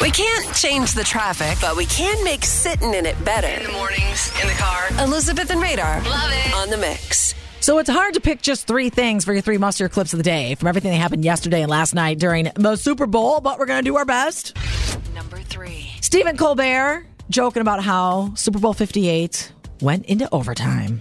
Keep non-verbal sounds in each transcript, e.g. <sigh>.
We can't change the traffic, but we can make sitting in it better. In the mornings, in the car. Elizabeth and Radar. Love it. On the mix. So it's hard to pick just three things for your three must-hear clips of the day from everything that happened yesterday and last night during the Super Bowl, but we're going to do our best. Number three. Stephen Colbert joking about how Super Bowl 58 went into overtime.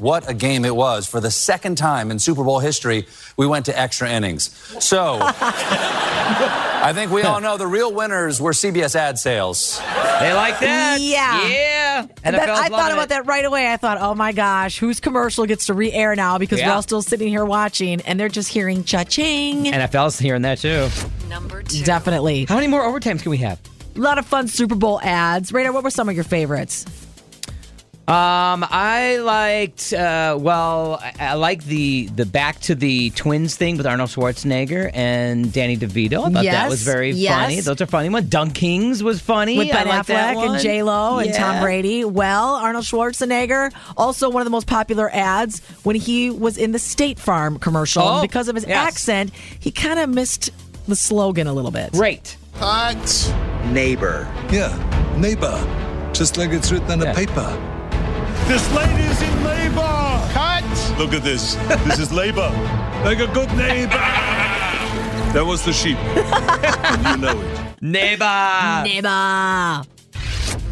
What a game it was. For the second time in Super Bowl history, we went to extra innings. So, <laughs> I think we all know the real winners were CBS ad sales. They like that. Yeah. Yeah. And NFL's I thought about it. that right away. I thought, oh my gosh, whose commercial gets to re-air now because we're all still sitting here watching and they're just hearing cha-ching. NFL's hearing that too. Number two. Definitely. How many more overtimes can we have? A lot of fun Super Bowl ads. Radar, what were some of your favorites? Um, I liked. Uh, well, I, I like the the back to the twins thing with Arnold Schwarzenegger and Danny DeVito. I thought Yes, that was very yes. funny. Those are funny ones. Dunkin's was funny. with Ben I liked that Affleck and one. J Lo and Tom Yeah. Brady. Well, Arnold Schwarzenegger, also one of the most popular ads when he was in the State Farm commercial. Oh, and because of his yes. accent, he kind of missed the slogan a little bit. Great. Cut. Neighbor. Yeah, neighbor. Just like it's written on Yeah. the paper. This lady's in labor. Cut. Look at this. This is labor. Like a good neighbor. That was the sheep. and you know it. Neighbor. Neighbor.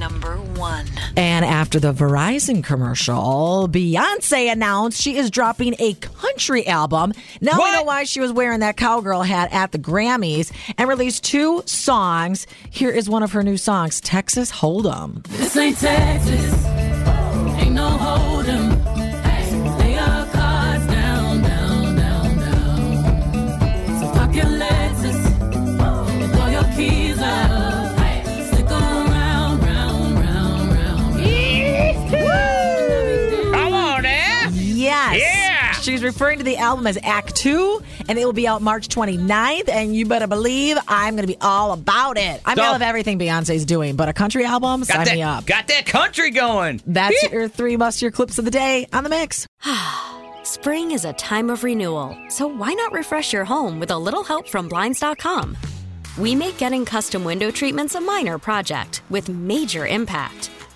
Number one. And after the Verizon commercial, Beyonce announced she is dropping a country album. Now we What? know why she was wearing that cowgirl hat at the Grammys and released two songs. Here is one of her new songs, Texas Hold'em. This ain't Texas. She's referring to the album as Act Two, and it will be out March 29th. And you better believe I'm going to be all about it. I mean, I So- love everything Beyonce's doing, but a country album, sign Got that, me up. got that country going. That's your three must hear clips of the day on the mix. <sighs> Spring is a time of renewal, so why not refresh your home with a little help from Blinds.com? We make getting custom window treatments a minor project with major impact.